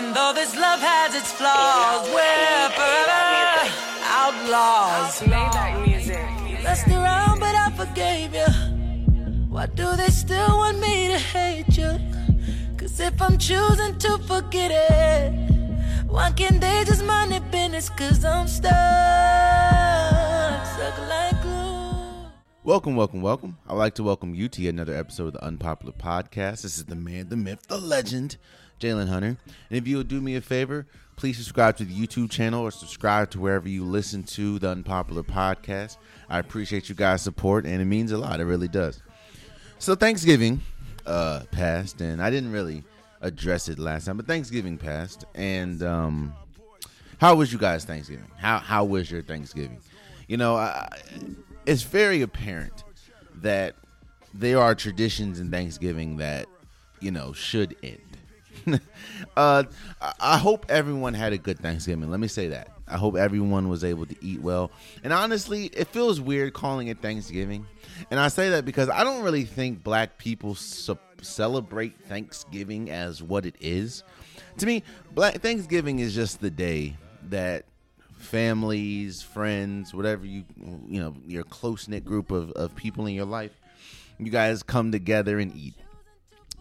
And though this love has its flaws, we're forever outlaws. Maybach music. Messed around, but I forgave you. Why do they still want me to hate you? Cause if I'm choosing to forget it, why can't they just mind their business? Cause I'm stuck, stuck like glue. Welcome, welcome, welcome. I'd like to welcome you to another episode of the Unpopular Podcast. This is the man, the myth, the legend, Jalen Hunter. And if you would do me a favor, please subscribe to the YouTube channel or subscribe to wherever you listen to the Unpopular Podcast. I appreciate you guys' support, and it means a lot. It really does. So Thanksgiving uh, passed, and I didn't really address it last time, but Thanksgiving passed, and um, how was you guys Thanksgiving? How how was your Thanksgiving? You know, I, it's very apparent that there are traditions in Thanksgiving that you know should end. uh, I- hope everyone had a good Thanksgiving. Let me say that. I hope everyone was able to eat well. And honestly, it feels weird calling it Thanksgiving. And I say that because I don't really think black people ce- celebrate Thanksgiving as what it is. To me, black Thanksgiving is just the day that families, friends, whatever you you know, your close knit group of, of people in your life, you guys come together and eat.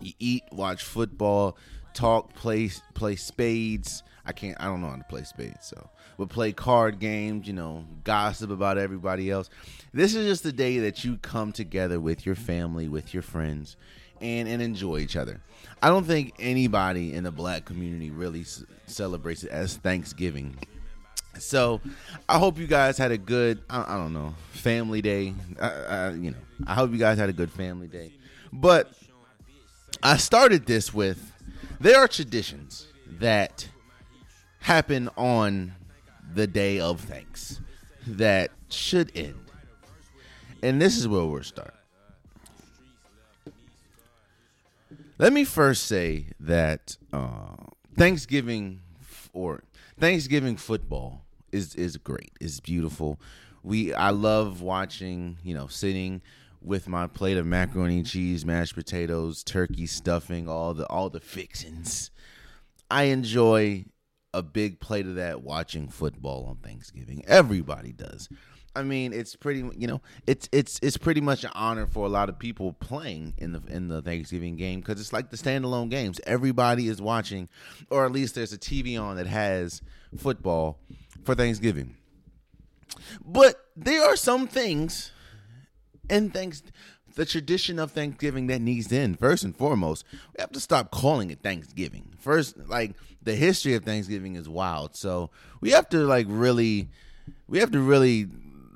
You eat, watch football, talk, play play spades. I can't I don't know how to play spades, so we'll play card games, you know, gossip about everybody else. This is just the day that you come together with your family, with your friends, and and enjoy each other. I don't think anybody in the black community really s- celebrates it as Thanksgiving. So, I hope you guys had a good, I, I don't know, family day. I, I, you know, I hope you guys had a good family day. But I started this with there are traditions that happen on the day of thanks that should end. And this is where we'll start. Let me first say that uh, Thanksgiving f- or Thanksgiving football is is great. It's beautiful. We I love watching, you know, sitting with my plate of macaroni and cheese, mashed potatoes, turkey stuffing, all the all the fixings. I enjoy a big plate of that watching football on Thanksgiving. Everybody does. I mean, it's pretty, you know, it's it's it's pretty much an honor for a lot of people playing in the in the Thanksgiving game because it's like the standalone games. Everybody is watching, or at least there's a TV on that has football for Thanksgiving. But there are some things and thanks the tradition of Thanksgiving that needs to end. First and foremost, we have to stop calling it Thanksgiving. First, like the history of Thanksgiving is wild, so we have to like really, we have to really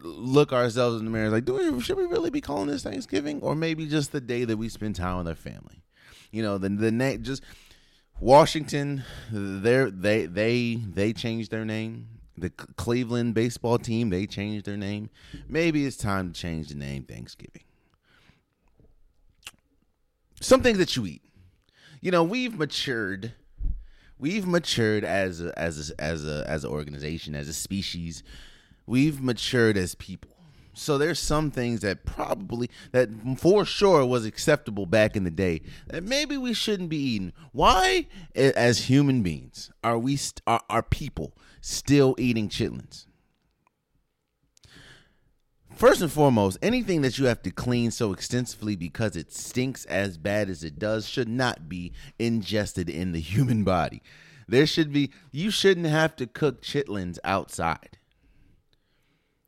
look ourselves in the mirror. Like, do we should we really be calling this Thanksgiving, or maybe just the day that we spend time with our family? You know, the the name just Washington. They they they they changed their name. The Cleveland baseball team they changed their name. Maybe it's time to change the name Thanksgiving. Some things that you eat. You know, we've matured. We've matured as a, as a, as a as an organization, as a species. We've matured as people. So there's some things that probably that for sure was acceptable back in the day that maybe we shouldn't be eating. Why, as human beings, are we are, are people still eating chitlins? First and foremost, anything that you have to clean so extensively because it stinks as bad as it does should not be ingested in the human body. There should be you shouldn't have to cook chitlins outside.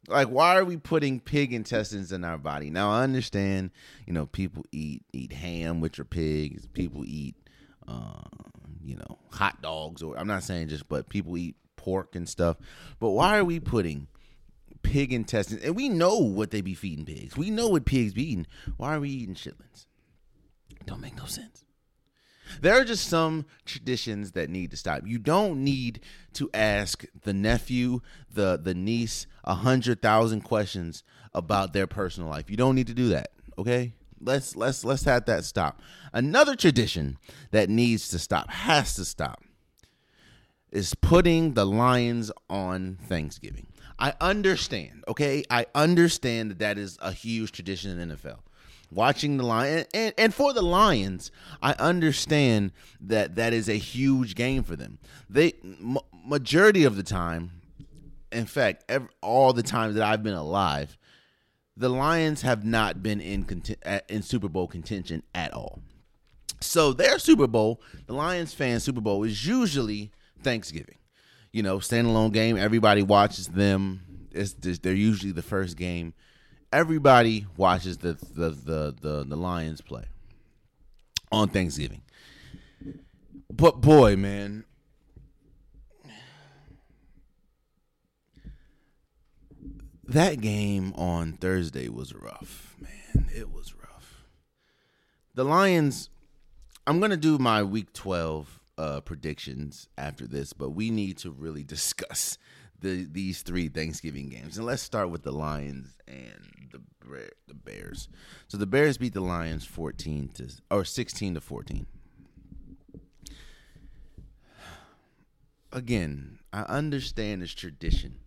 Like why are we putting pig intestines in our body? Now I understand, you know, people eat eat ham, which are pigs. People eat uh, you know, hot dogs or I'm not saying just but people eat pork and stuff. But why are we putting pig intestines? And we know what they be feeding pigs. We know what pigs be eating. Why are we eating chitlins? Don't make no sense. There are just some traditions that need to stop. You don't need to ask the nephew, the the niece, a hundred thousand questions about their personal life. You don't need to do that. Okay? Let's let's let's have that stop. Another tradition that needs to stop, has to stop, is putting the Lions on Thanksgiving. I understand, okay? I understand that that is a huge tradition in the NFL. Watching the Lions, and, and for the Lions, I understand that that is a huge game for them. They, m- majority of the time, in fact, every, all the times that I've been alive, the Lions have not been in in Super Bowl contention at all. So their Super Bowl, the Lions fan Super Bowl, is usually Thanksgiving. You know, standalone game. Everybody watches them. It's just, they're usually the first game. Everybody watches the the the the, the Lions play on Thanksgiving. But boy, man, that game on Thursday was rough, man. It was rough. The Lions. I'm gonna do my Week 12 uh, predictions after this, but we need to really discuss the these three Thanksgiving games, and let's start with the Lions and the the Bears. So the Bears beat the Lions 14 to or 16 to 14. Again, I understand it's tradition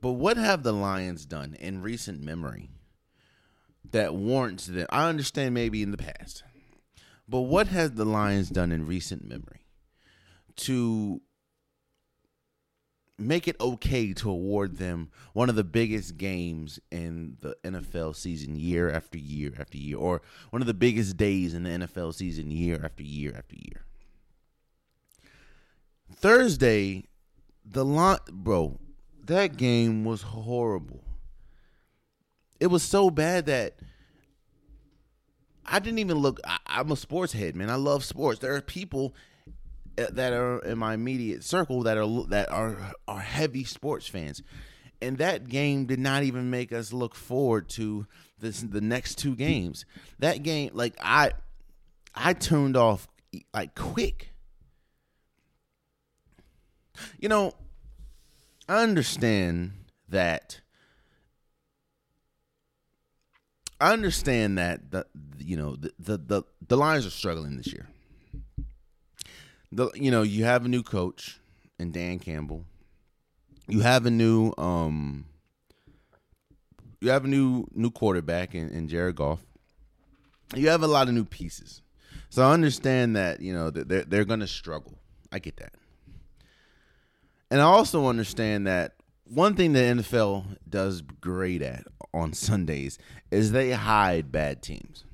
but what have the Lions done in recent memory that warrants them? I understand maybe in the past, but what has the Lions done in recent memory to make it okay to award them one of the biggest games in the NFL season year after year after year, or one of the biggest days in the NFL season year after year after year? Thursday, the lot, bro, that game was horrible. It was so bad that I didn't even look. I, am a sports head, man. I love sports. There are people that are in my immediate circle that are that are are heavy sports fans, and that game did not even make us look forward to this the next two games. That game, like I, I tuned off like quick. You know, I understand that. I understand that the you know the, the the the Lions are struggling this year. The you know you have a new coach in Dan Campbell. You have a new um. You have a new new quarterback in, in Jared Goff. You have a lot of new pieces, so I understand that you know that they're they're going to struggle. I get that. And I also understand that one thing the NFL does great at on Sundays is they hide bad teams.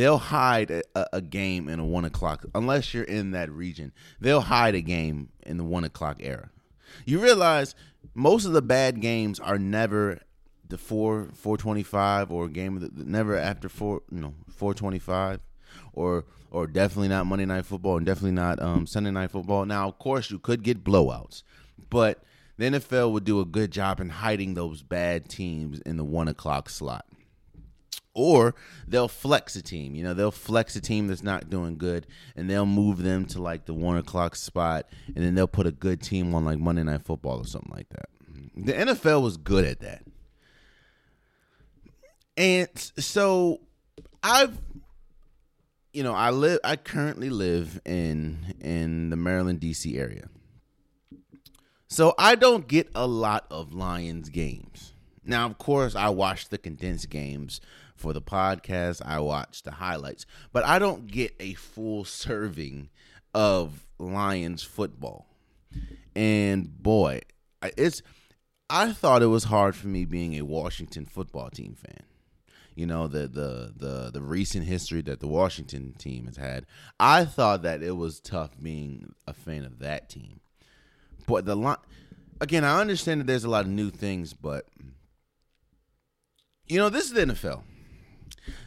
They'll hide a, a, game in a one o'clock unless you're in that region. They'll hide a game in the one o'clock era. You realize most of the bad games are never the four four twenty five or game of the, never after four you know four twenty five or or definitely not Monday Night Football and definitely not um, Sunday Night Football. Now, of course, you could get blowouts, but the NFL would do a good job in hiding those bad teams in the one o'clock slot. Or they'll flex a team. You know, they'll flex a team that's not doing good and they'll move them to like the one o'clock spot and then they'll put a good team on like Monday Night Football or something like that. Mm-hmm. The NFL was good at that. And so I've you know, I live I currently live in in the Maryland DC area. So I don't get a lot of Lions games. Now, of course, I watch the condensed games for the podcast. I watch the highlights, but I don't get a full serving of Lions football. And boy, it's I thought it was hard for me being a Washington football team fan you know the the the the recent history that the Washington team has had. I thought that it was tough being a fan of that team. But the line again, I understand that there's a lot of new things, but you know, this is the NFL.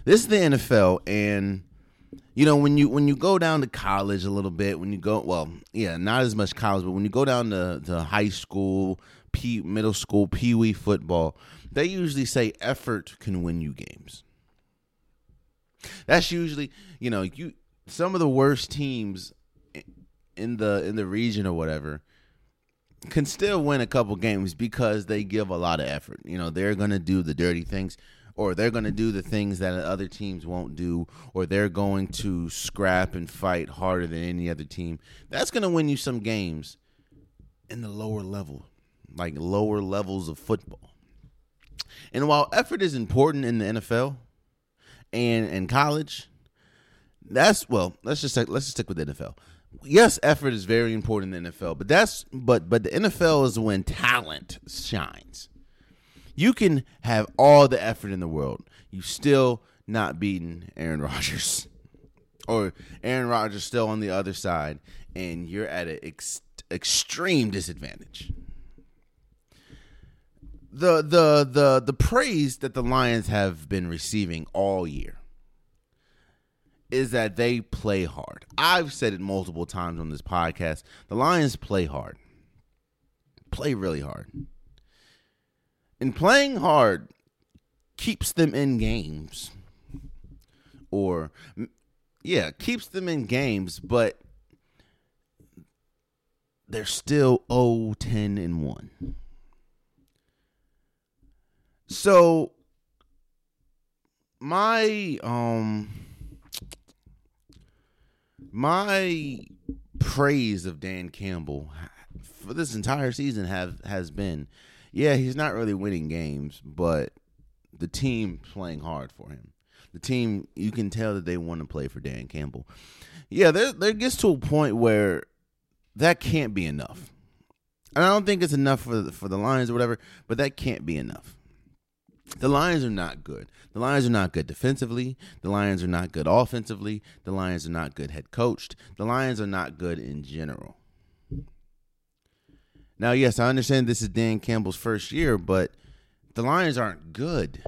This is the NFL and you know when you when you go down to college a little bit when you go well yeah not as much college but when you go down to, to high school p middle school pee wee football they usually say effort can win you games. That's usually, you know, you some of the worst teams in the in the region or whatever can still win a couple games because they give a lot of effort. You know, they're going to do the dirty things or they're going to do the things that other teams won't do or they're going to scrap and fight harder than any other team. That's going to win you some games in the lower level, like lower levels of football. And while effort is important in the NFL and in college, that's well, let's just let's just stick with the NFL. Yes, effort is very important in the NFL, but that's but but the NFL is when talent shines. You can have all the effort in the world, you still not beating Aaron Rodgers, or Aaron Rodgers still on the other side, and you're at an ex- extreme disadvantage. The the the the praise that the Lions have been receiving all year is that they play hard. I've said it multiple times on this podcast. The Lions play hard. Play really hard. And playing hard keeps them in games. Or yeah, keeps them in games, but they're still 0 10 and 1. So my um my praise of Dan Campbell for this entire season have has been yeah, he's not really winning games, but the team playing hard for him. The team, you can tell that they want to play for Dan Campbell. Yeah, there there gets to a point where that can't be enough. And I don't think it's enough for the, for the Lions or whatever, but that can't be enough. The Lions are not good. The Lions are not good defensively. The Lions are not good offensively. The Lions are not good head coached. The Lions are not good in general. Now, yes, I understand this is Dan Campbell's first year, but the Lions aren't good.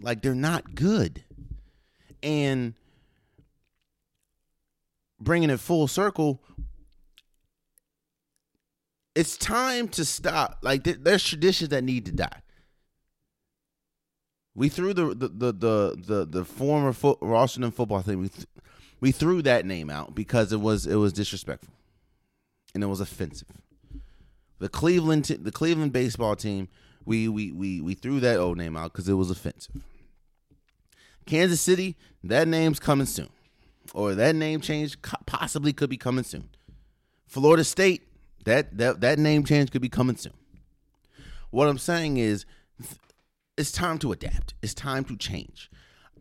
Like, they're not good. And bringing it full circle, it's time to stop. Like, there's traditions that need to die. We threw the the the the the, former fo- Washington football team. We th- we threw that name out because it was it was disrespectful, and it was offensive. The Cleveland t- the Cleveland baseball team. We we we we threw that old name out because it was offensive. Kansas City, that name's coming soon, or that name change possibly could be coming soon. Florida State, that that that name change could be coming soon. What I'm saying is it's time to adapt. It's time to change.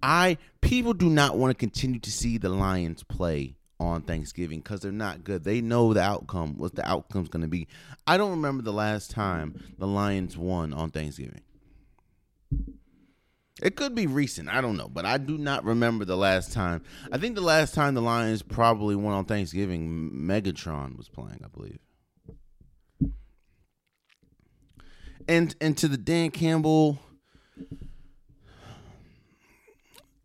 I people do not want to continue to see the Lions play on Thanksgiving because they're not good. They know the outcome, what the outcome's going to be. I don't remember the last time the Lions won on Thanksgiving. It could be recent, I don't know, but I do not remember the last time. I think the last time the Lions probably won on Thanksgiving, Megatron was playing, I believe. And and to the Dan Campbell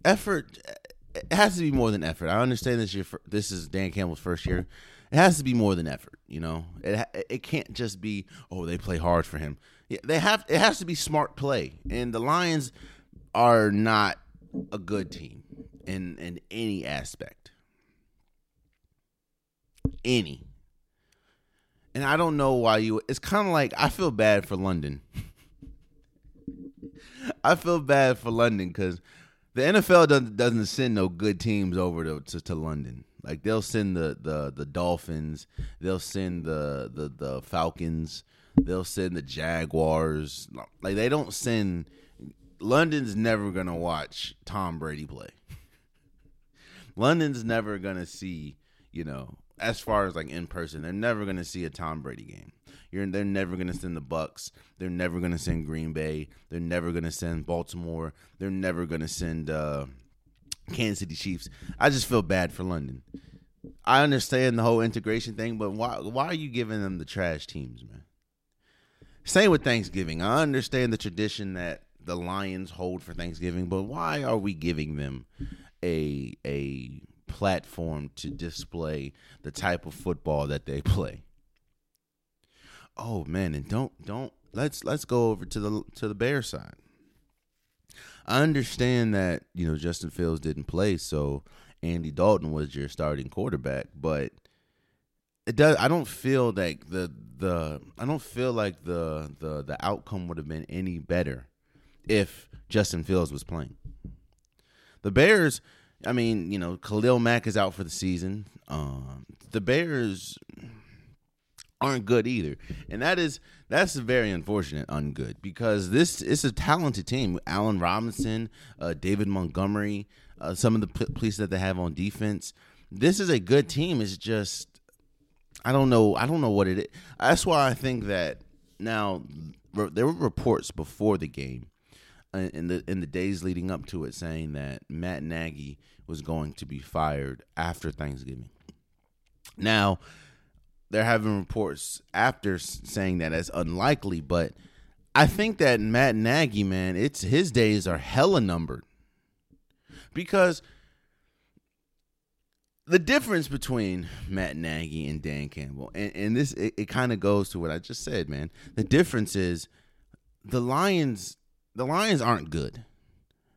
effort it has to be more than effort. I understand this year. This is Dan Campbell's first year. It has to be more than effort. You know, it it can't just be oh they play hard for him. Yeah, they have. It has to be smart play, and the Lions are not a good team in in any aspect. Any. And I don't know why you. It's kind of like I feel bad for London. I feel bad for London because the NFL doesn't doesn't send no good teams over to, to, to London. Like they'll send the, the the Dolphins, they'll send the, the the Falcons, they'll send the Jaguars. Like they don't send. London's never gonna watch Tom Brady play. London's never gonna see, you know, as far as like in person, they're never gonna see a Tom Brady game. You're, they're never going to send the Bucs. They're never going to send Green Bay. They're never going to send Baltimore. They're never going to send uh, Kansas City Chiefs. I just feel bad for London. I understand the whole integration thing, but why why are you giving them the trash teams, man? Same with Thanksgiving. I understand the tradition that the Lions hold for Thanksgiving, but why are we giving them a a platform to display the type of football that they play? Oh man, and don't don't let's let's go over to the to the bear side. I understand that you know Justin Fields didn't play, so Andy Dalton was your starting quarterback, but it does. I don't feel like the the I don't feel like the the the outcome would have been any better if Justin Fields was playing. The Bears, I mean, you know, Khalil Mack is out for the season. Um, the Bears aren't good either. And that is that's very unfortunate ungood because this is a talented team. Allen Robinson, uh, David Montgomery, uh, some of the p- pieces that they have on defense. This is a good team. It's just I don't know. I don't know what it is. That's why I think that now there were reports before the game in the in the days leading up to it saying that Matt Nagy was going to be fired after Thanksgiving. Now, they're having reports after saying that as unlikely, but I think that Matt Nagy, man, it's his days are hella numbered. Because the difference between Matt Nagy and Dan Campbell, and, and this it, it kind of goes to what I just said, man. The difference is the Lions the Lions aren't good.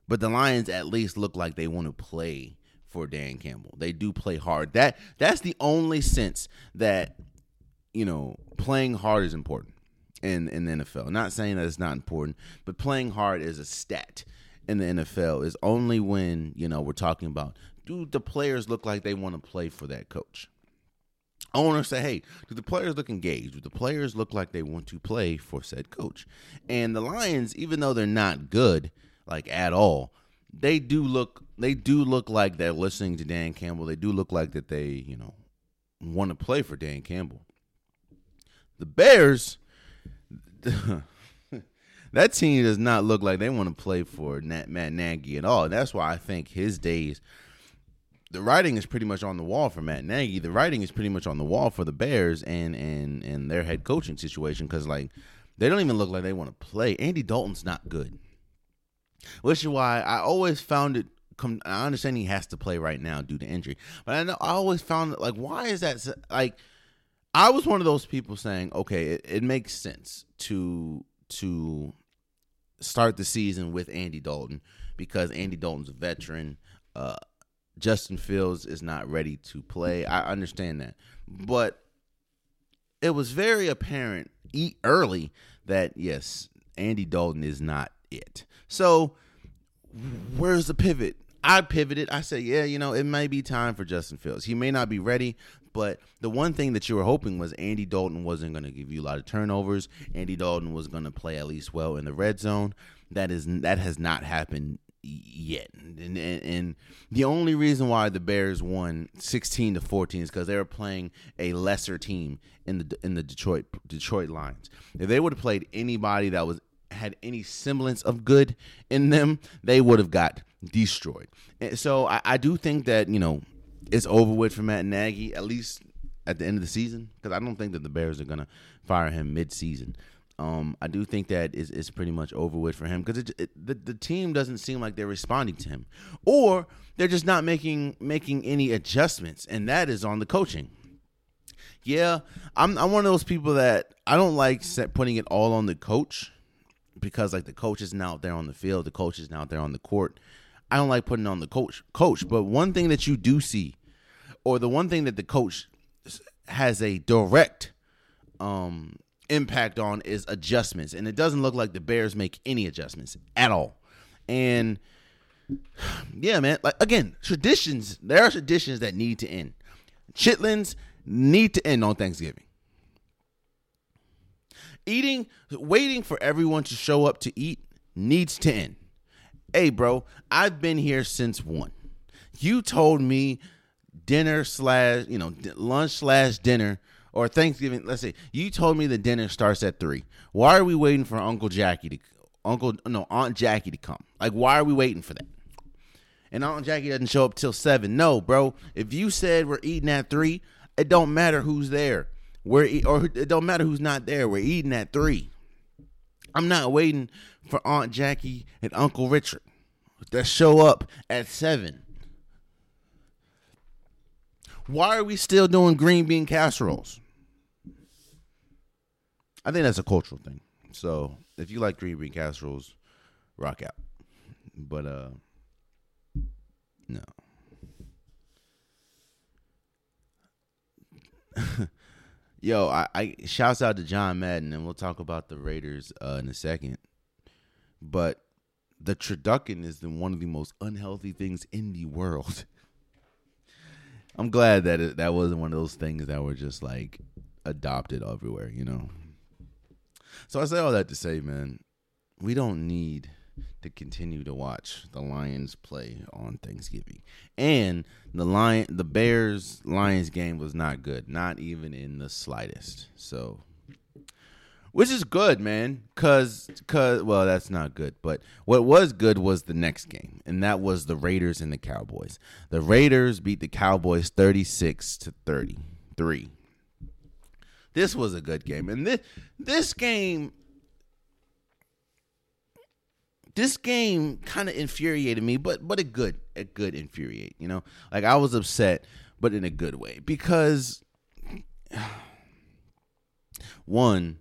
But the Lions at least look like they want to play for Dan Campbell. They do play hard. That that's the only sense that you know playing hard is important in in the NFL. Not saying that it's not important, but playing hard is a stat in the NFL. Is only when you know we're talking about do the players look like they want to play for that coach. Owners say, hey, do the players look engaged? Do the players look like they want to play for said coach? And the Lions, even though they're not good, like at all, they do look they do look like they're listening to Dan Campbell. They do look like that they, you know, want to play for Dan Campbell. The Bears that team does not look like they want to play for Matt Nagy at all. That's why I think his days the writing is pretty much on the wall for Matt Nagy. The writing is pretty much on the wall for the Bears and and and their head coaching situation because like they don't even look like they want to play. Andy Dalton's not good, which is why I always found it. Come, I understand he has to play right now due to injury, but I know I always found like why is that like I was one of those people saying okay it, it makes sense to to start the season with Andy Dalton because Andy Dalton's a veteran. Uh, Justin Fields is not ready to play. I understand that. But it was very apparent early that, yes, Andy Dalton is not it. So, where's the pivot? I pivoted. I said, yeah, you know, it may be time for Justin Fields. He may not be ready, but the one thing that you were hoping was Andy Dalton wasn't going to give you a lot of turnovers. Andy Dalton was going to play at least well in the red zone. That is that has not happened yet. And, and, and, the only reason why the Bears won 16 to 14 is because they were playing a lesser team in the in the Detroit Detroit Lions. If they would have played anybody that was had any semblance of good in them, they would have got destroyed. And so I, I do think that you know it's over with for Matt Nagy at least at the end of the season because I don't think that the Bears are gonna fire him mid season. Um, I do think that is, pretty much over with for him because the the team doesn't seem like they're responding to him, or they're just not making making any adjustments, and that is on the coaching. Yeah, I'm I'm one of those people that I don't like putting it all on the coach because like the coach isn't out there on the field, the coach isn't out there on the court. I don't like putting on the coach coach, but one thing that you do see, or the one thing that the coach has a direct um impact on is adjustments. And it doesn't look like the Bears make any adjustments at all. And yeah, man, like again, traditions, there are traditions that need to end. Chitlins need to end on Thanksgiving. Eating, waiting for everyone to show up to eat needs to end. Hey, bro, I've been here since one. You told me dinner slash, you know, lunch slash dinner or Thanksgiving. Let's say you told me the dinner starts at three. Why are we waiting for Uncle Jackie to Uncle no Aunt Jackie to come? Like why are we waiting for that? And Aunt Jackie doesn't show up till seven. No, bro. If you said we're eating at three, it don't matter who's there. We're or it don't matter who's not there. We're eating at three. I'm not waiting for Aunt Jackie and Uncle Richard to show up at seven. Why are we still doing green bean casseroles? I think that's a cultural thing. So if you like green bean casseroles, rock out. But uh no. Yo, I, I shouts out to John Madden, and we'll talk about the Raiders uh, in a second. But the turducken is the, one of the most unhealthy things in the world. I'm glad that it, that wasn't one of those things that were just like adopted everywhere, you know. So I say all that to say, man, we don't need to continue to watch the Lions play on Thanksgiving. And the Lion the Bears Lions game was not good, not even in the slightest. So which is good, man, cuz cuz well, that's not good, but what was good was the next game, and that was the Raiders and the Cowboys. The Raiders beat the Cowboys 36 to 33. This was a good game. And this this game this game kind of infuriated me, but but a good a good infuriate, you know? Like I was upset, but in a good way because one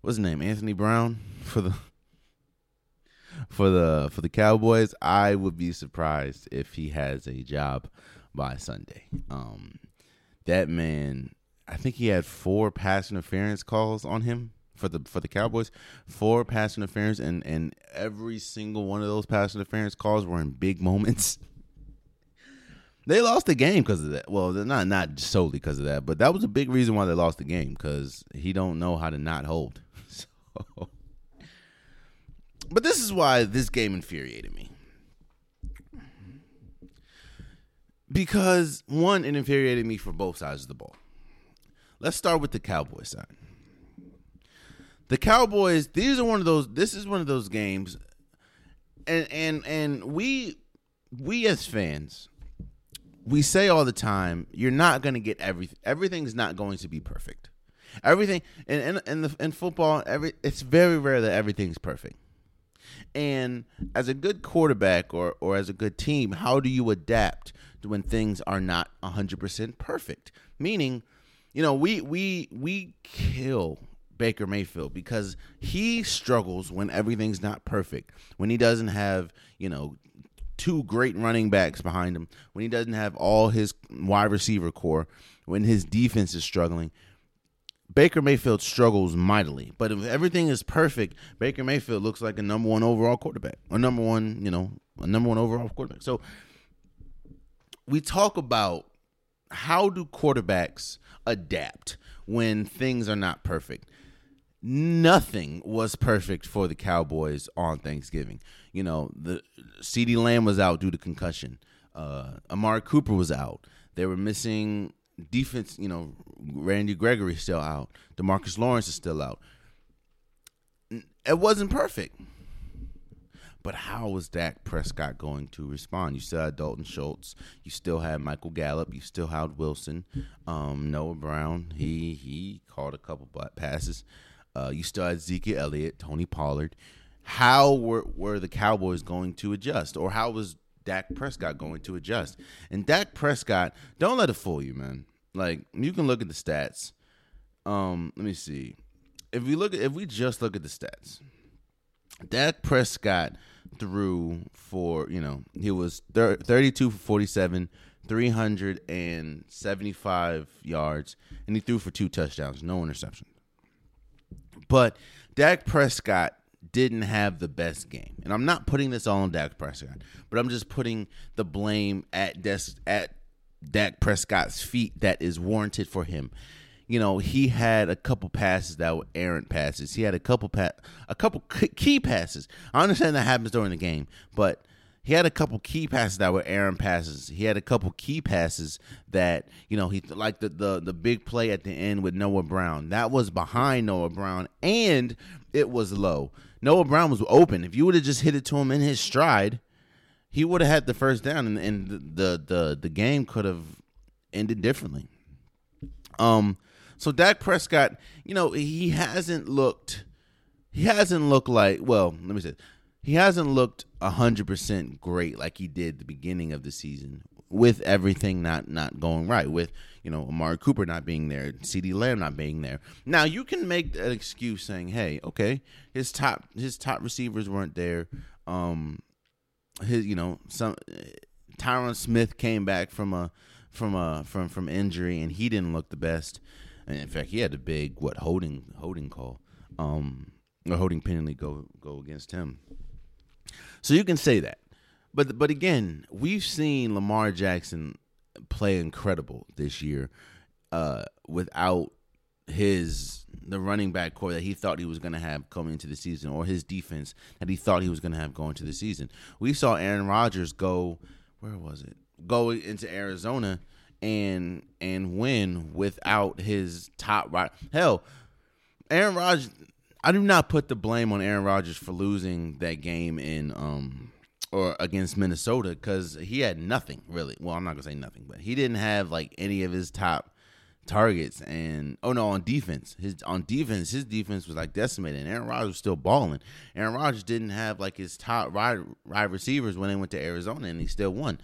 what's his name? Anthony Brown for the for the for the Cowboys. I would be surprised if he has a job by Sunday. Um that man, I think he had four pass interference calls on him for the for the Cowboys, four pass interference, and and every single one of those pass interference calls were in big moments. they lost the game because of that. Well, not not solely because of that, but that was a big reason why they lost the game because he don't know how to not hold. So, but this is why this game infuriated me. Because one, it infuriated me for both sides of the ball. Let's start with the Cowboy side the Cowboys, these are one of those this is one of those games and and and we we as fans we say all the time you're not going to get everything everything's not going to be perfect. Everything in in in, in football every it's very rare that everything's perfect. And as a good quarterback or or as a good team, how do you adapt when things are not 100% perfect? Meaning, you know, we we we kill Baker Mayfield because he struggles when everything's not perfect. When he doesn't have, you know, two great running backs behind him, when he doesn't have all his wide receiver core, when his defense is struggling. Baker Mayfield struggles mightily, but if everything is perfect, Baker Mayfield looks like a number one overall quarterback, a number one, you know, a number one overall quarterback. So we talk about how do quarterbacks adapt when things are not perfect nothing was perfect for the Cowboys on Thanksgiving. You know, the CeeDee Lamb was out due to concussion. Uh, Amari Cooper was out. They were missing defense. You know, Randy Gregory is still out. Demarcus Lawrence is still out. It wasn't perfect. But how was Dak Prescott going to respond? You still had Dalton Schultz. You still had Michael Gallup. You still had Wilson. Um, Noah Brown. He he caught a couple passes. Uh, you still had Zeke Elliott, Tony Pollard. How were, were the Cowboys going to adjust? Or how was Dak Prescott going to adjust? And Dak Prescott, don't let it fool you, man. Like, you can look at the stats. Um, let me see. If we look at if we just look at the stats, Dak Prescott threw for, you know, he was 32 for 47, 375 yards, and he threw for two touchdowns, no interception. But Dak Prescott didn't have the best game. And I'm not putting this all on Dak Prescott, but I'm just putting the blame at Des- at Dak Prescott's feet that is warranted for him. You know, he had a couple passes that were errant passes. He had a couple pa- a couple key passes. I understand that happens during the game, but he had a couple key passes that were errant passes. He had a couple key passes that you know he like the the the big play at the end with Noah Brown. That was behind Noah Brown and it was low. Noah Brown was open. If you would have just hit it to him in his stride, he would have had the first down, and, and the the the game could have ended differently. Um, so Dak Prescott, you know, he hasn't looked, he hasn't looked like. Well, let me say, he hasn't looked 100% great like he did the beginning of the season with everything not not going right with you know Amari Cooper not being there, CeeDee Lamb not being there. Now you can make an excuse saying, "Hey, okay, his top his top receivers weren't there. Um his you know, some Tyron Smith came back from a from a from from injury and he didn't look the best. And in fact, he had a big what holding holding call. Um a holding penalty go go against him. So you can say that. But but again, we've seen Lamar Jackson play incredible this year uh, without his the running back core that he thought he was going to have coming into the season, or his defense that he thought he was going to have going to the season. We saw Aaron Rodgers go. Where was it? Go into Arizona and and win without his top right. Hell, Aaron Rodgers. I do not put the blame on Aaron Rodgers for losing that game in um or against Minnesota because he had nothing really. Well, I'm not gonna say nothing, but he didn't have like any of his top targets and oh no on defense his on defense his defense was like decimated and Aaron Rodgers was still balling Aaron Rodgers didn't have like his top wide, wide receivers when they went to Arizona and he still won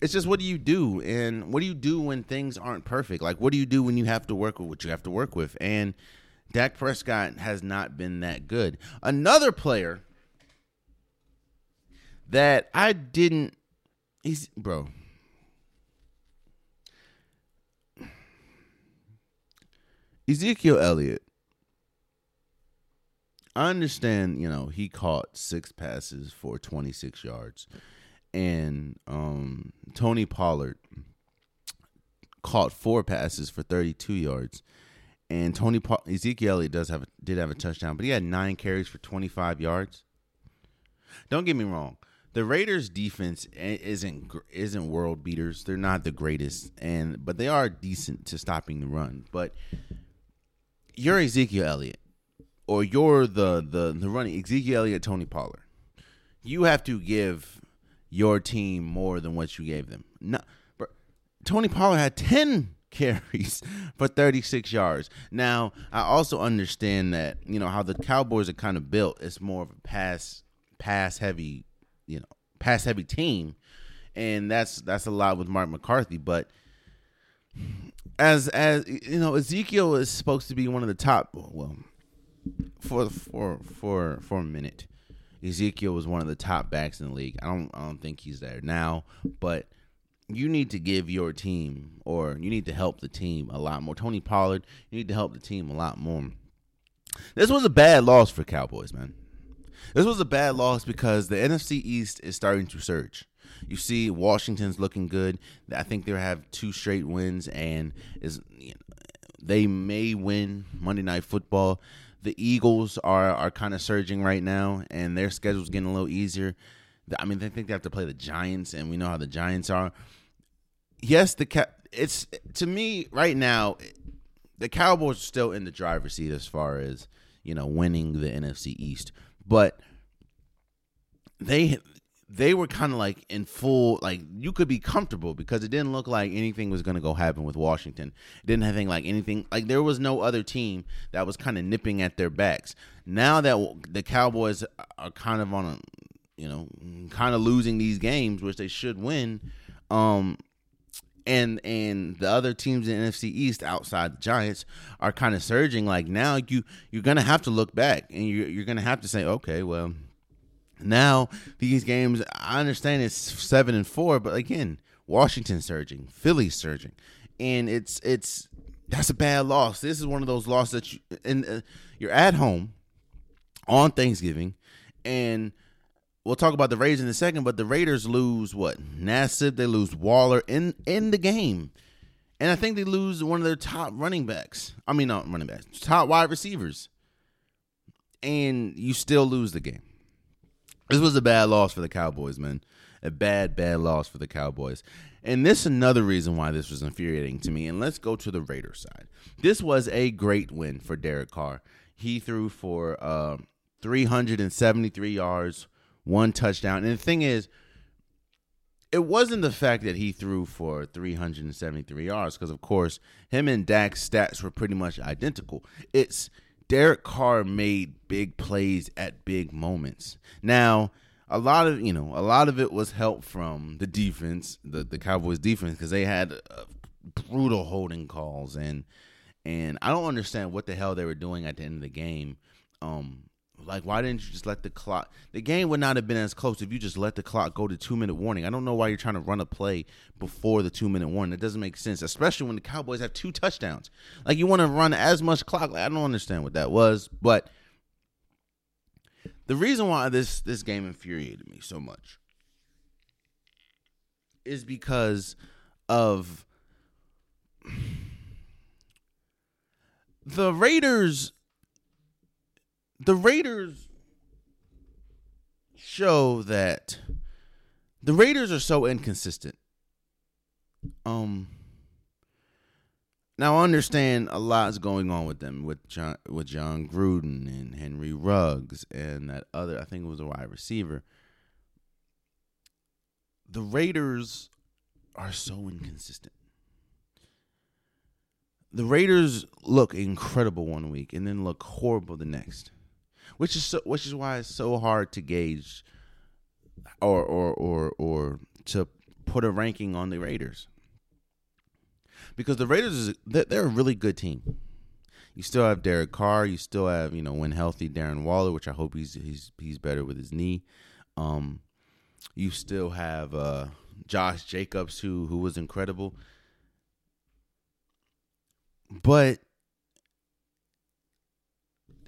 it's just what do you do? And what do you do when things aren't perfect? Like what do you do when you have to work with what you have to work with? And Dak Prescott has not been that good. Another player that I didn't he's bro. Ezekiel Elliott. I understand, you know, he caught six passes for 26 yards. And um, Tony Pollard caught four passes for 32 yards. And Tony pa- Ezekiel Elliott does have a, did have a touchdown, but he had nine carries for 25 yards. Don't get me wrong. The Raiders defense isn't isn't world beaters. They're not the greatest and but they are decent to stopping the run. But you're Ezekiel Elliott, or you're the the the running Ezekiel Elliott, Tony Pollard. You have to give your team more than what you gave them. No, bro, Tony Pollard had ten carries for 36 yards. Now, I also understand that you know how the Cowboys are kind of built. It's more of a pass pass heavy, you know, pass heavy team, and that's that's a lot with Mark McCarthy, but as as you know, Ezekiel is supposed to be one of the top. Well, for for for for a minute, Ezekiel was one of the top backs in the league. I don't I don't think he's there now, but you need to give your team or you need to help the team a lot more. Tony Pollard, you need to help the team a lot more. This was a bad loss for Cowboys, man. This was a bad loss because the NFC East is starting to surge. You see, Washington's looking good. I think they have two straight wins, and is you know, they may win Monday Night Football. The Eagles are are kind of surging right now, and their schedule's getting a little easier. I mean, they think they have to play the Giants, and we know how the Giants are. Yes, the cap. it's to me right now. The Cowboys are still in the driver's seat as far as you know winning the NFC East, but they they were kind of like in full like you could be comfortable because it didn't look like anything was going to go happen with Washington. It didn't have like anything like there was no other team that was kind of nipping at their backs. Now that the Cowboys are kind of on a you know kind of losing these games which they should win um and and the other teams in NFC East outside the Giants are kind of surging like now you you're going to have to look back and you you're going to have to say okay well now these games, I understand it's seven and four, but again, Washington surging, Philly surging, and it's it's that's a bad loss. This is one of those losses that you and uh, you're at home on Thanksgiving, and we'll talk about the Raiders in a second. But the Raiders lose what Nassib, they lose Waller in in the game, and I think they lose one of their top running backs. I mean, not running backs, top wide receivers, and you still lose the game. This was a bad loss for the Cowboys, man. A bad, bad loss for the Cowboys. And this is another reason why this was infuriating to me. And let's go to the Raiders side. This was a great win for Derek Carr. He threw for uh, 373 yards, one touchdown. And the thing is, it wasn't the fact that he threw for 373 yards, because of course, him and Dak's stats were pretty much identical. It's Derek Carr made big plays at big moments. Now, a lot of you know, a lot of it was help from the defense, the the Cowboys defense, because they had uh, brutal holding calls and and I don't understand what the hell they were doing at the end of the game. Um, like, why didn't you just let the clock? The game would not have been as close if you just let the clock go to two minute warning. I don't know why you're trying to run a play before the two minute warning. It doesn't make sense, especially when the Cowboys have two touchdowns. Like, you want to run as much clock. Like, I don't understand what that was, but the reason why this this game infuriated me so much is because of the Raiders the Raiders show that the Raiders are so inconsistent. Um now I understand a lot's going on with them with John with Jon Gruden and Henry Ruggs and that other I think it was a wide receiver. The Raiders are so inconsistent. The Raiders look incredible one week and then look horrible the next. Which is so, which is why it's so hard to gauge or or or or to put a ranking on the Raiders because the Raiders is they're a really good team. You still have Derek Carr. You still have you know when healthy Darren Waller, which I hope he's he's he's better with his knee. Um, you still have uh, Josh Jacobs who who was incredible, but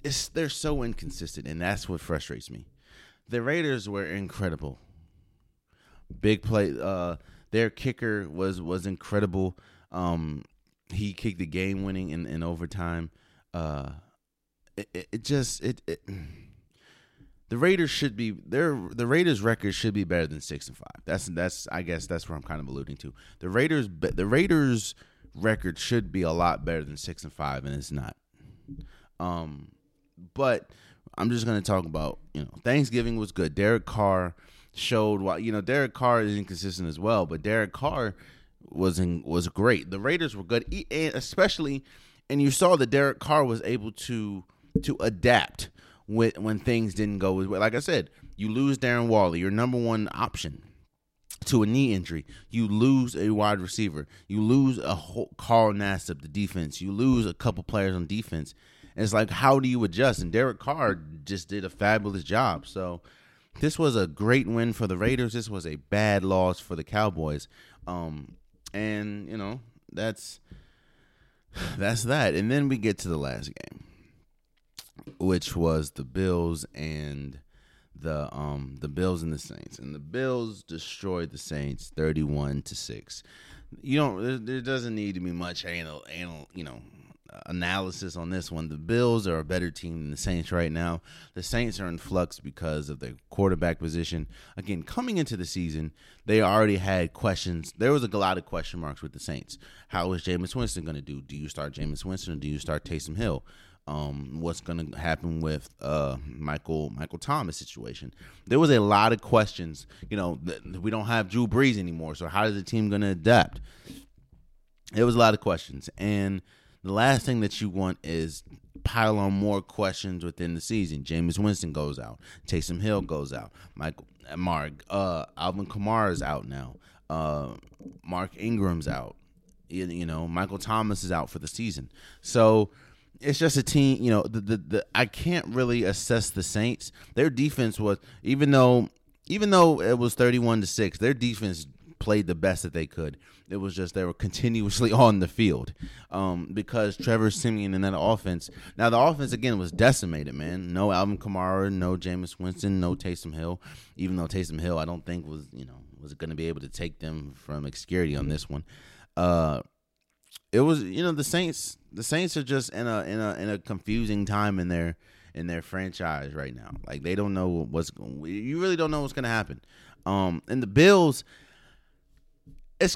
it's they're so inconsistent, and that's what frustrates me. The Raiders were incredible. Big play. Uh, their kicker was was incredible. Um, he kicked the game winning in, in overtime. Uh, it, it, just it, it the Raiders should be their the Raiders record should be better than six and five. That's that's I guess that's where I'm kind of alluding to. The Raiders the Raiders record should be a lot better than six and five, and it's not. Um, but I'm just gonna talk about you know Thanksgiving was good. Derek Carr showed why you know Derek Carr is inconsistent as well, but Derek Carr was in, was great. The Raiders were good, and especially, and you saw that Derek Carr was able to to adapt with when things didn't go as well. Like I said, you lose Darren Waller, your number one option, to a knee injury. You lose a wide receiver. You lose a whole Carl Nassib, the defense. You lose a couple players on defense. And it's like, how do you adjust? And Derek Carr just did a fabulous job. So this was a great win for the Raiders. This was a bad loss for the Cowboys. Um, and you know that's that's that. And then we get to the last game, which was the Bills and the um the Bills and the Saints. And the Bills destroyed the Saints 31 to 6. You don't there, there doesn't need to be much anal, anal you know analysis on this one. The Bills are a better team than the Saints right now. The Saints are in flux because of the quarterback position. Again, coming into the season, they already had questions. There was a lot of question marks with the Saints. How is Jameis Winston going to do? Do you start Jameis Winston or do you start Taysom Hill? Um, what's going to happen with uh, Michael Michael Thomas situation? There was a lot of questions. You know, th- we don't have Drew Brees anymore, so how is the team going to adapt? There was a lot of questions, and the last thing that you want is pile on more questions within the season. Jameis Winston goes out. Taysom Hill goes out. Mark uh Alvin Kamara is out now. Uh Mark Ingram's out. You, you know, Michael Thomas is out for the season. So it's just a team, you know, the, the the I can't really assess the Saints. Their defense was even though even though it was 31 to 6, their defense played the best that they could. It was just they were continuously on the field um, because Trevor Siemian and that offense. Now the offense again was decimated, man. No Alvin Kamara, no Jameis Winston, no Taysom Hill. Even though Taysom Hill, I don't think was you know was going to be able to take them from obscurity on this one. Uh, it was you know the Saints. The Saints are just in a in a in a confusing time in their in their franchise right now. Like they don't know what's going. You really don't know what's going to happen. Um, and the Bills it's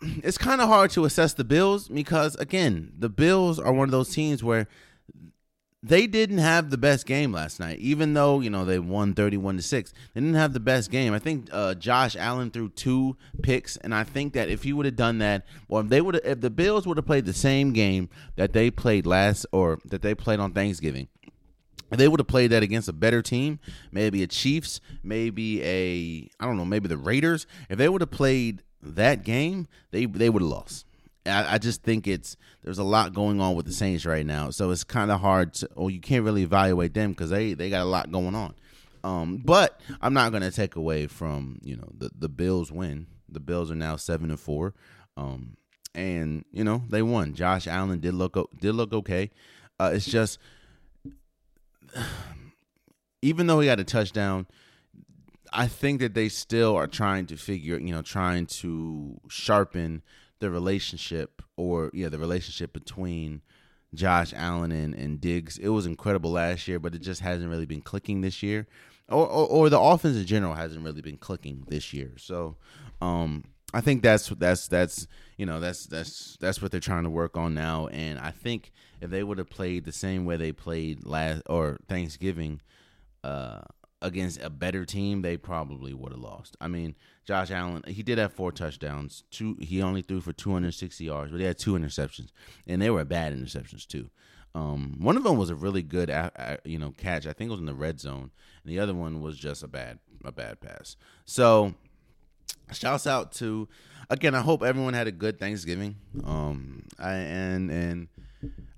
it's kind of hard to assess the Bills because again, the Bills are one of those teams where they didn't have the best game last night, even though you know they won thirty-one to six. They didn't have the best game. I think uh, Josh Allen threw two picks, and I think that if he would have done that, or if they would, if the Bills would have played the same game that they played last, or that they played on Thanksgiving, they would have played that against a better team, maybe a Chiefs, maybe a I don't know, maybe the Raiders. If they would have played that game, they they would have lost. I, I, just think it's there's a lot going on with the Saints right now, so it's kind of hard to, or you can't really evaluate them because they they got a lot going on. Um, but I'm not to take away from you know the the Bills win. The Bills are now seven and four, um, and you know they won. Josh Allen did look did look okay. Uh, it's just even though he had a touchdown, I think that they still are trying to figure, you know, trying to sharpen the relationship or yeah, the relationship between Josh Allen and, and Diggs. It was incredible last year, but it just hasn't really been clicking this year. Or, or, or the offense in general hasn't really been clicking this year. So um, I think that's that's that's you know that's that's that's what they're trying to work on now. And I think if they would have played the same way they played last or Thanksgiving uh, against a better team, they probably would have lost. I mean, Josh Allen, he did have four touchdowns. Two, he only threw for 260 yards, but he had two interceptions, and they were bad interceptions too. Um, one of them was a really good, you know, catch. I think it was in the red zone, and the other one was just a bad, a bad pass. So shouts out to again i hope everyone had a good thanksgiving um I, and and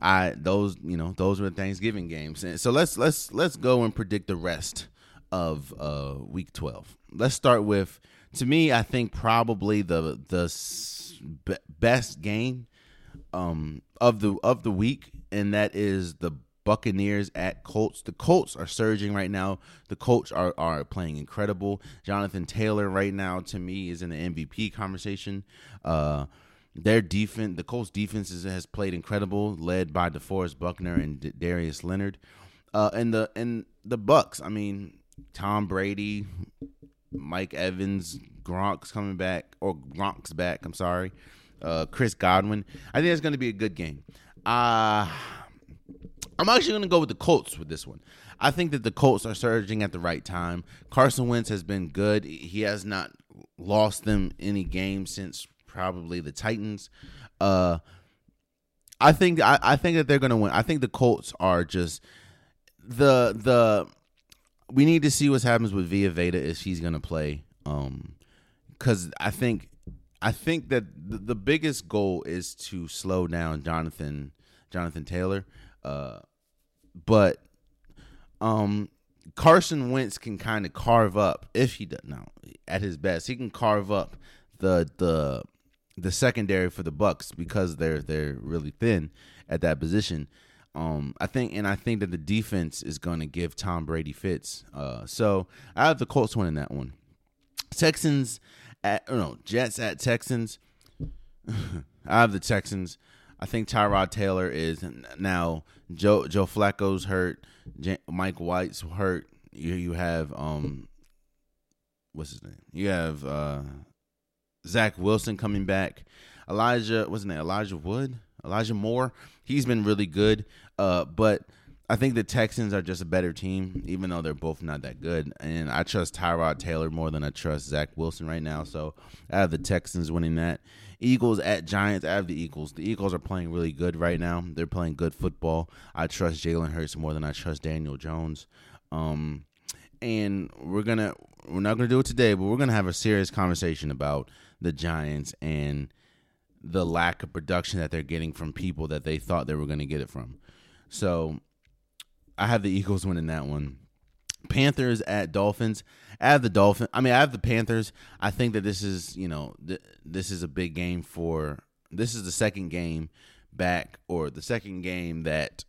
i those you know those were the thanksgiving games and so let's let's let's go and predict the rest of uh week 12 let's start with to me i think probably the the best game um of the of the week and that is the Buccaneers at Colts. The Colts are surging right now. The Colts are, are playing incredible. Jonathan Taylor right now to me is in the MVP conversation. Uh, their defense, the Colts defense is, has played incredible, led by DeForest Buckner and D- Darius Leonard. Uh, and the and the Bucs, I mean, Tom Brady, Mike Evans, Gronk's coming back, or Gronk's back. I'm sorry, uh, Chris Godwin. I think it's going to be a good game. Uh I'm actually going to go with the Colts with this one. I think that the Colts are surging at the right time. Carson Wentz has been good. He has not lost them any game since probably the Titans. Uh, I think I, I think that they're going to win. I think the Colts are just the the. We need to see what happens with Vita Vea if he's going to play. Um, because I think I think that the, the biggest goal is to slow down Jonathan Jonathan Taylor. Uh, but um, Carson Wentz can kind of carve up if he does now at his best. He can carve up the the the secondary for the Bucs because they're they're really thin at that position. Um, I think, and I think that the defense is going to give Tom Brady fits. Uh, so I have the Colts winning that one. Texans at no Jets at Texans. I have the Texans. I think Tyrod Taylor is now Joe Joe Flacco's hurt. J- Mike White's hurt. You you have um, what's his name? You have uh, Zach Wilson coming back. Elijah wasn't it Elijah Wood? Elijah Moore. He's been really good. Uh, but I think the Texans are just a better team, even though they're both not that good. And I trust Tyrod Taylor more than I trust Zach Wilson right now. So I have the Texans winning that. Eagles at Giants. I have the Eagles. The Eagles are playing really good right now. They're playing good football. I trust Jalen Hurts more than I trust Daniel Jones. Um, and we're gonna we're not gonna do it today, but we're gonna have a serious conversation about the Giants and the lack of production that they're getting from people that they thought they were gonna get it from. So I have the Eagles winning that one. Panthers at Dolphins. I have the Dolphins. I mean, I have the Panthers. I think that this is, you know, th- this is a big game for. This is the second game back, or the second game that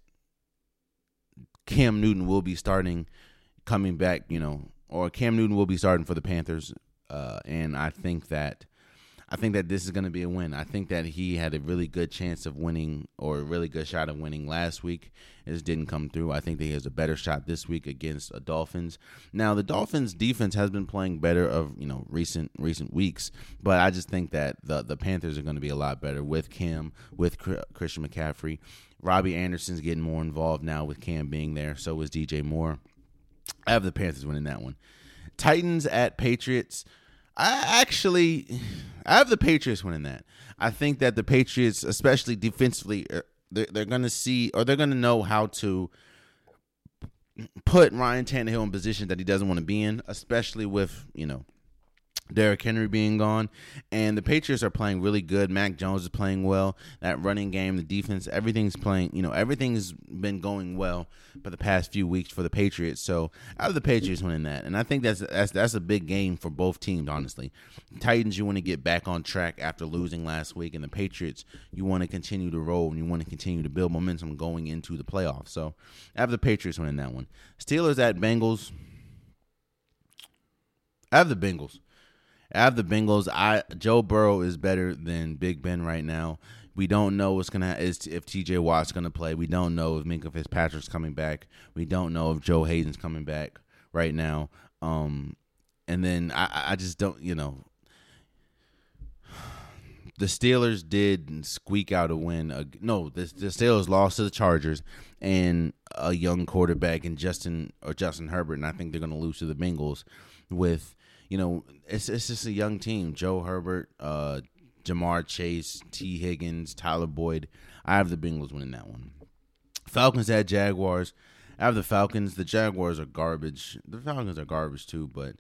Cam Newton will be starting, coming back. You know, or Cam Newton will be starting for the Panthers, uh, and I think that I think that this is going to be a win. I think that he had a really good chance of winning or a really good shot of winning last week. It just didn't come through. I think that he has a better shot this week against the Dolphins. Now, the Dolphins defense has been playing better of, you know, recent recent weeks, but I just think that the the Panthers are going to be a lot better with Cam, with Christian McCaffrey. Robbie Anderson's getting more involved now with Cam being there. So is DJ Moore. I have the Panthers winning that one. Titans at Patriots. I actually, I have the Patriots winning that. I think that the Patriots, especially defensively, uh, they're, they're going to see or they're going to know how to put Ryan Tannehill in positions that he doesn't want to be in, especially with you know Derrick Henry being gone, and the Patriots are playing really good. Mac Jones is playing well. That running game, the defense, everything's playing. You know, everything's been going well for the past few weeks for the Patriots. So I have the Patriots winning that, and I think that's that's that's a big game for both teams. Honestly, Titans, you want to get back on track after losing last week, and the Patriots, you want to continue to roll and you want to continue to build momentum going into the playoffs. So I have the Patriots winning that one. Steelers at Bengals. I have the Bengals. I have the Bengals. I Joe Burrow is better than Big Ben right now. We don't know what's gonna is if T.J. Watt's gonna play. We don't know if Minkah Fitzpatrick's coming back. We don't know if Joe Haden's coming back right now. Um, and then I, I just don't, you know, the Steelers did squeak out a win. Uh, no, the, the Steelers lost to the Chargers and a young quarterback in Justin or Justin Herbert, and I think they're going to lose to the Bengals. With you know, it's it's just a young team. Joe Herbert, uh, Ja'Marr Chase, Tee Higgins, Tyler Boyd. I have the Bengals winning that one. Falcons at Jaguars. I have the Falcons. The Jaguars are garbage. The Falcons are garbage too, but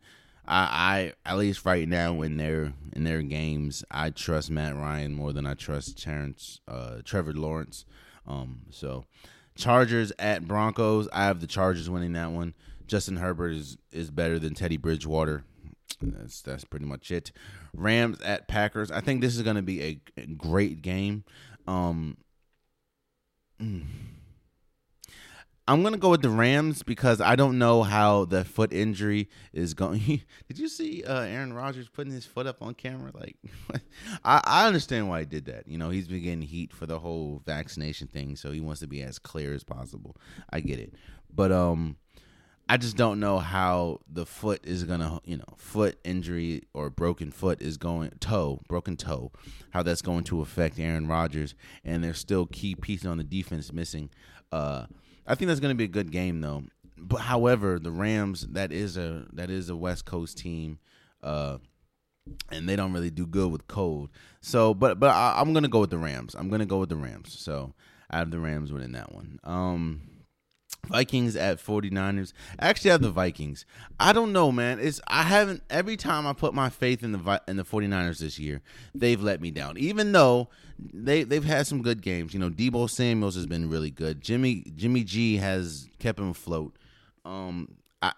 I, I at least right now in their in their games, I trust Matt Ryan more than I trust Terrence, uh, Trevor Lawrence. Um, so Chargers at Broncos. I have the Chargers winning that one. Justin Herbert is is better than Teddy Bridgewater. That's that's pretty much it. Rams at Packers. I think this is going to be a, great game. Um, mm. I'm gonna go with the Rams because I don't know how the foot injury is going. did you see uh, Aaron Rodgers putting his foot up on camera? Like, I, I understand why he did that. You know, he's been getting heat for the whole vaccination thing, so he wants to be as clear as possible. I get it, but um, I just don't know how the foot is gonna, you know, foot injury or broken foot is going toe, broken toe, how that's going to affect Aaron Rodgers, and there's still key pieces on the defense missing. Uh I think that's going to be a good game though. But however, the Rams that is a that is a West Coast team, uh, and they don't really do good with cold. So, but but I, going to go with the Rams. I'm to go with the Rams. So I have the Rams winning that one. Um, Vikings at 49ers. I actually have the Vikings. I don't know, man. It's I haven't every time I put my faith in the in the 49ers this year, they've let me down. Even though they they've had some good games. You know, Deebo Samuels has been really good. Jimmy Jimmy G has kept him afloat. Um I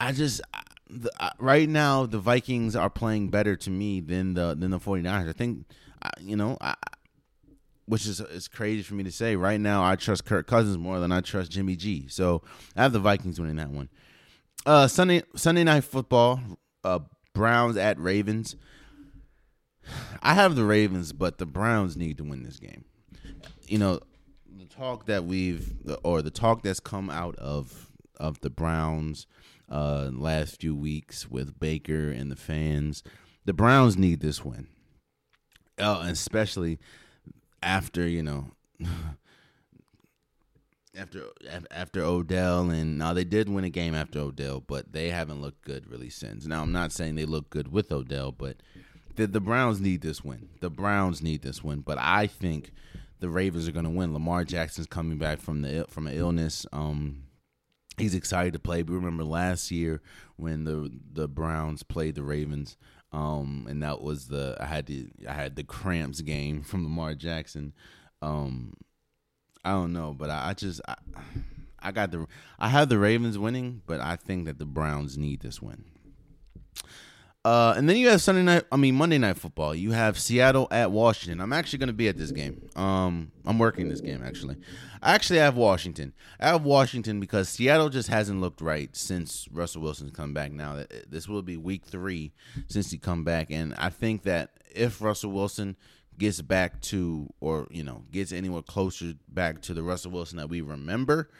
I just the, right now the Vikings are playing better to me than the than the 49ers. I think I, you know, I which is is crazy for me to say. Right now, I trust Kirk Cousins more than I trust Jimmy G. So I have the Vikings winning that one. Uh, Sunday Sunday night football. Uh, Browns at Ravens. I have the Ravens, but the Browns need to win this game. You know, the talk that we've or the talk that's come out of of the Browns uh last few weeks with Baker and the fans, the Browns need this win. Oh, especially after you know after after Odell and now they did win a game after Odell, but they haven't looked good really since. Now I'm not saying they look good with Odell, but the the Browns need this win. The Browns need this win, but I think the Ravens are going to win. Lamar Jackson's coming back from the from an illness. Um, he's excited to play. We remember last year when the the Browns played the Ravens. Um, and that was the I had the I had the cramps game from Lamar Jackson. Um, I don't know, but I, I just I, I got the I have the Ravens winning, but I think that the Browns need this win. Uh, and then you have Sunday night. I mean Monday night football. You have Seattle at Washington. I'm actually going to be at this game. Um, I'm working this game actually. I actually have Washington. I have Washington because Seattle just hasn't looked right since Russell Wilson's come back. Now this will be week three since he come back, and I think that if Russell Wilson gets back to, or you know, gets anywhere closer back to the Russell Wilson that we remember,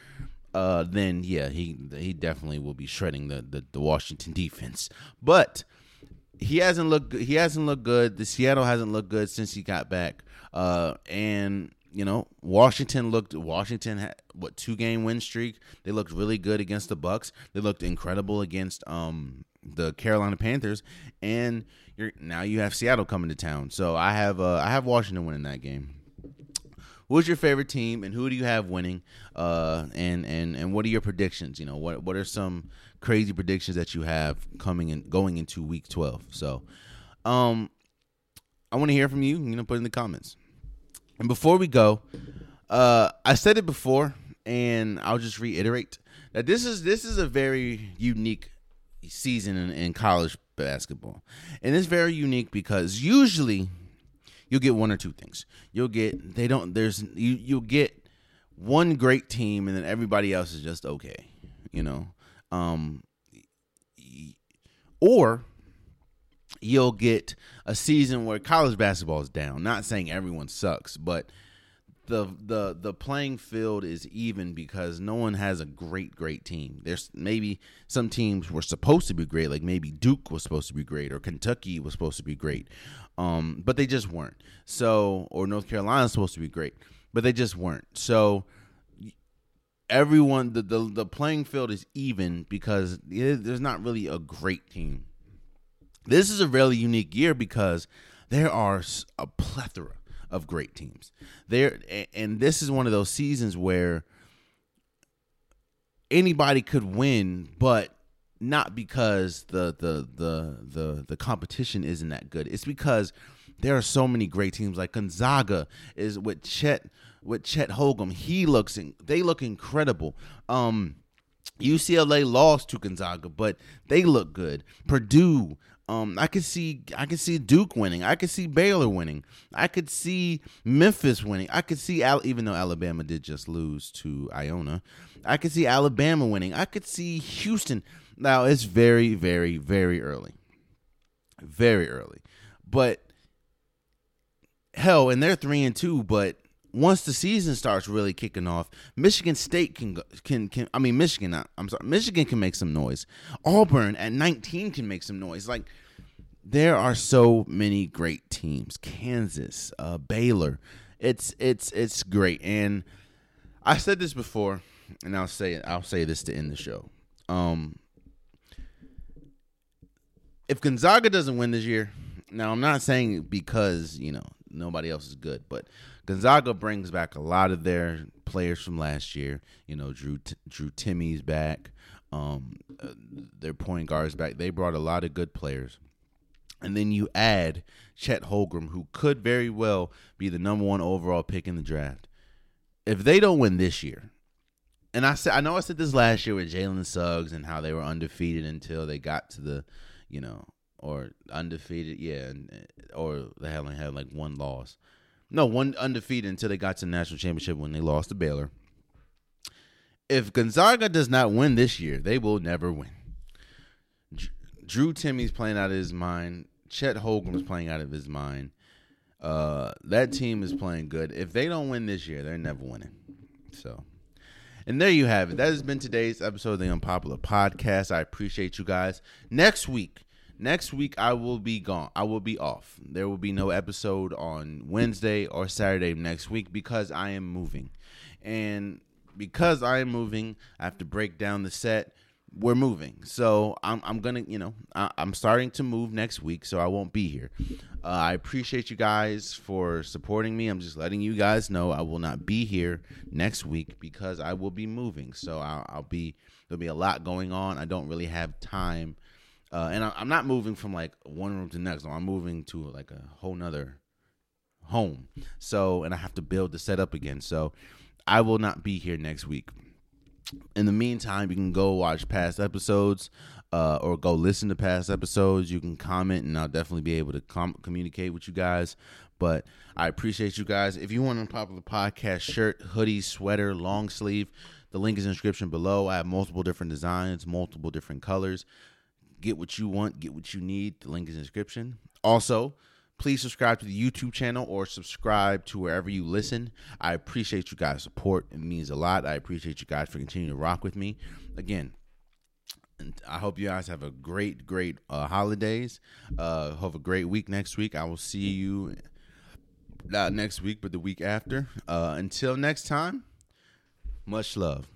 uh, then yeah, he he definitely will be shredding the the, the Washington defense. But he hasn't looked he hasn't looked good. The Seattle hasn't looked good since he got back. Uh, and you know, Washington looked Washington had what two game win streak. They looked really good against the Bucs. They looked incredible against um the Carolina Panthers, and you're now you have Seattle coming to town. So I have uh, I have Washington winning that game. Who's your favorite team, and who do you have winning? Uh, and and and what are your predictions? You know, what what are some crazy predictions that you have coming in going into week 12. So, um I want to hear from you, you know, put in the comments. And before we go, uh I said it before and I'll just reiterate that this is this is a very unique season in, in college basketball. And it's very unique because usually you'll get one or two things. You'll get they don't there's you you'll get one great team and then everybody else is just okay, you know. Um, or you'll get a season where college basketball is down. Not saying everyone sucks, but the the the playing field is even because no one has a great great team. There's maybe some teams were supposed to be great, like maybe Duke was supposed to be great or Kentucky was supposed to be great, um, but they just weren't. So or North Carolina was supposed to be great, but they just weren't. So everyone the the, the playing field is even because there's not really a great team. This is a really unique year because there are a plethora of great teams. There and this is one of those seasons where anybody could win, but not because the the the the the competition isn't that good. It's because there are so many great teams like Gonzaga is with Chet with Chet Holmgren. He looks in, they look incredible. Um UCLA lost to Gonzaga, but they look good. Purdue um, I could see I could see Duke winning. I could see Baylor winning. I could see Memphis winning. I could see Al- even though Alabama did just lose to Iona, I could see Alabama winning. I could see Houston. Now it's very very very early. Very early. But hell, and they're 3 and 2, but once the season starts really kicking off, Michigan State can can can I mean Michigan I'm sorry Michigan can make some noise. Auburn at 19 can make some noise. Like there are so many great teams. Kansas, uh, Baylor. It's it's it's great. And I said this before, and I'll say it. I'll say this to end the show. Um, if Gonzaga doesn't win this year, now I'm not saying because you know nobody else is good, but Gonzaga brings back a lot of their players from last year. You know, Drew Drew Timme's back. Um, uh, their point guards back. They brought a lot of good players. And then you add Chet Holmgren, who could very well be the number one overall pick in the draft. If they don't win this year, and I said I know I said this last year with Jalen Suggs and how they were undefeated until they got to the, you know, or undefeated, yeah, and, or they only had like one loss. No, one undefeated until they got to the national championship when they lost to Baylor. If Gonzaga does not win this year, they will never win. Drew Timme's playing out of his mind. Chet Holmgren's playing out of his mind. Uh, that team is playing good. If they don't win this year, they're never winning. So, and there you have it. That has been today's episode of the Unpopular Podcast. I appreciate you guys. Next week, next week I will be gone. I will be off. There will be no episode on Wednesday or Saturday next week because I am moving, and because I am moving, I have to break down the set we're moving. So I'm I'm gonna you know I, am starting to move next week, so I won't be here. Uh, I appreciate you guys for supporting me. I'm just letting you guys know I will not be here next week because I will be moving. So I'll, I'll be there'll be a lot going on. I don't really have time, uh, and I, am not moving from like one room to next. No, I'm moving to like a whole nother home. So and I have to build the setup again. So I will not be here next week in the meantime, you can go watch past episodes uh, or go listen to past episodes. You can comment, and I'll definitely be able to com- communicate with you guys. But I appreciate you guys. If you want a popular podcast shirt, hoodie, sweater, long sleeve, the link is in the description below. I have multiple different designs, multiple different colors. Get what you want, get what you need. The link is in the description. Also, please subscribe to the YouTube channel or subscribe to wherever you listen. I appreciate you guys' support. It means a lot. I appreciate you guys for continuing to rock with me. Again, I hope you guys have a great, great uh, holidays. Uh, have a great week next week. I will see you not next week, but the week after. Uh, until next time, much love.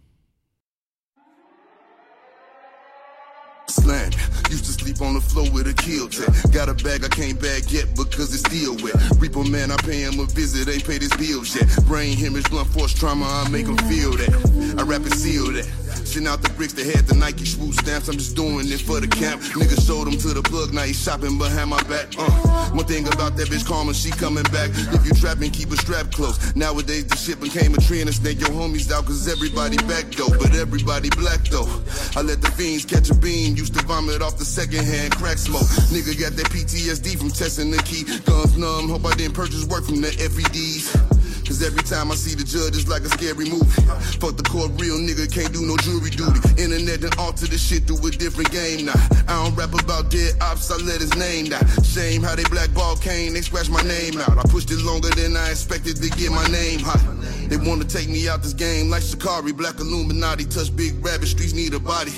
Slang. Used to sleep on the floor with a kill check. Got a bag I can't bag yet because it's still wet. Reaper man, I pay him a visit, ain't paid his bills yet. Brain hemorrhage, blunt force trauma, I make him feel that. I rap and seal that. Send out the bricks that had the Nike swoop stamps. I'm just doing it for the camp. Nigga showed him to the plug, now he shopping behind my back. Uh, one thing about that bitch karma, she coming back. If you trapping, keep a strap close. Nowadays the shit became a trend and snake your homies out cause everybody back though. But everybody black though. I let the fiends catch a beam, used to vomit off the secondhand crack smoke. Nigga got that PTSD from testing the key. Guns numb, hope I didn't purchase work from the FEDs. Cause every time I see the judge, it's like a scary movie. Fuck the court, real nigga can't do no jury duty. Internet done alter the shit through a different game now. I don't rap about dead ops, I let his name die. Shame how they blackball Kane, they scratch my name out. I pushed it longer than I expected to get my name hot. They wanna take me out this game like Shikari, Black Illuminati, touch big rabbit, streets need a body.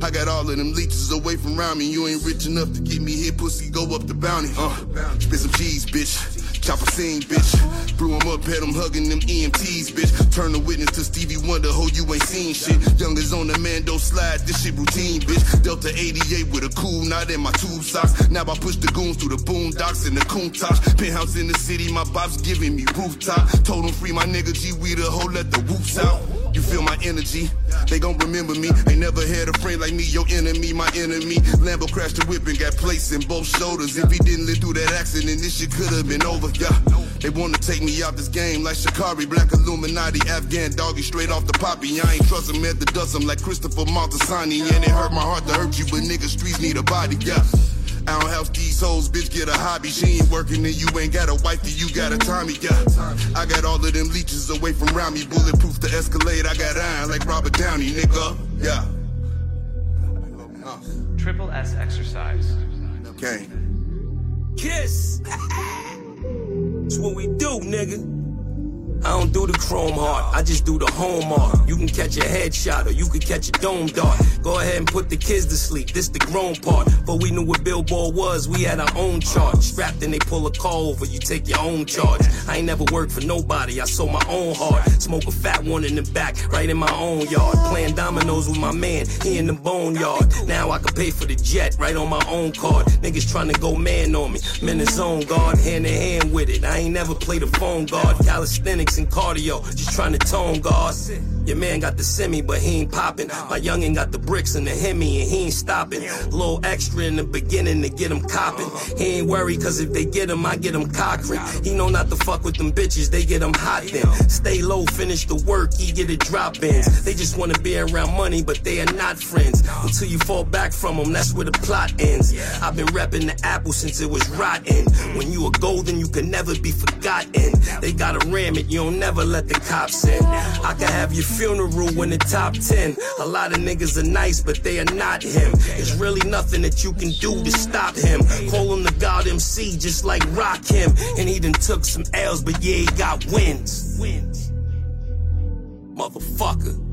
I got all of them leeches away from around me. You ain't rich enough to get me here, pussy, go up the bounty. Uh, spit some cheese, bitch. Chopper scene, bitch. Blew him up, had him hugging them EMTs, bitch. Turn the witness to Stevie Wonder, ho, you ain't seen shit. Youngers on the Mando slide, this shit routine, bitch. Delta 88 with a cool knot in my tube socks. Now I push the goons through the boondocks and the coon tops. Penthouse in the city, my bops giving me rooftop. Told him free my nigga G, we the hoe, let the whoops out. You feel my energy? They gon' remember me. Ain't never had a friend like me, your enemy, my enemy. Lambo crashed the whip and got placed in both shoulders. If he didn't live through that accident, this shit could've been over. Yeah, they wanna take me out this game like Shikari, Black Illuminati, Afghan doggy, straight off the poppy. I ain't trust him at the dust, I'm like Christopher Moltisanti. And it hurt my heart to hurt you, but niggas, streets need a body. Yeah. I don't help these hoes, bitch, get a hobby. She ain't working and you ain't got a wifey, you got a Tommy, yeah. I got all of them leeches away from around me. Bulletproof to escalate, I got iron like Robert Downey, nigga. Yeah. Triple S exercise. Okay. Kiss. That's what we do, nigga. I don't do the chrome heart, I just do the home art. You can catch a headshot or you can catch a dome dart. Go ahead and put the kids to sleep, this the grown part. But we knew what Billboard was, we had our own chart. Strapped and they pull a call over, you take your own charge. I ain't never worked for nobody, I sold my own heart. Smoke a fat one in the back, right in my own yard. Playing dominoes with my man, he in the boneyard. Now I can pay for the jet, right on my own card. Niggas trying to go man on me, men in zone guard, hand in hand with it. I ain't never played a phone guard, calisthenics and cardio, just trying to tone guard. Your man got the semi, but he ain't popping. My youngin' got the bricks and the Hemi, and he ain't stopping. Little extra in the beginning to get him copping. He ain't worried, cause if they get him, I get him cockring. He know not to fuck with them bitches, they get him hot then. Stay low, finish the work, he get it drop ins. They just wanna be around money, but they are not friends. Until you fall back from them, that's where the plot ends. I've been repping the apple since it was rotten. When you are golden, you can never be forgotten. They gotta ram it, you don't never let the cops in. I can have your funeral in the top 10. A lot of niggas are nice, but they are not him. There's really nothing that you can do to stop him. Call him the God MC, just like Rock him. And he done took some L's, but yeah, he got wins. Wins. Motherfucker.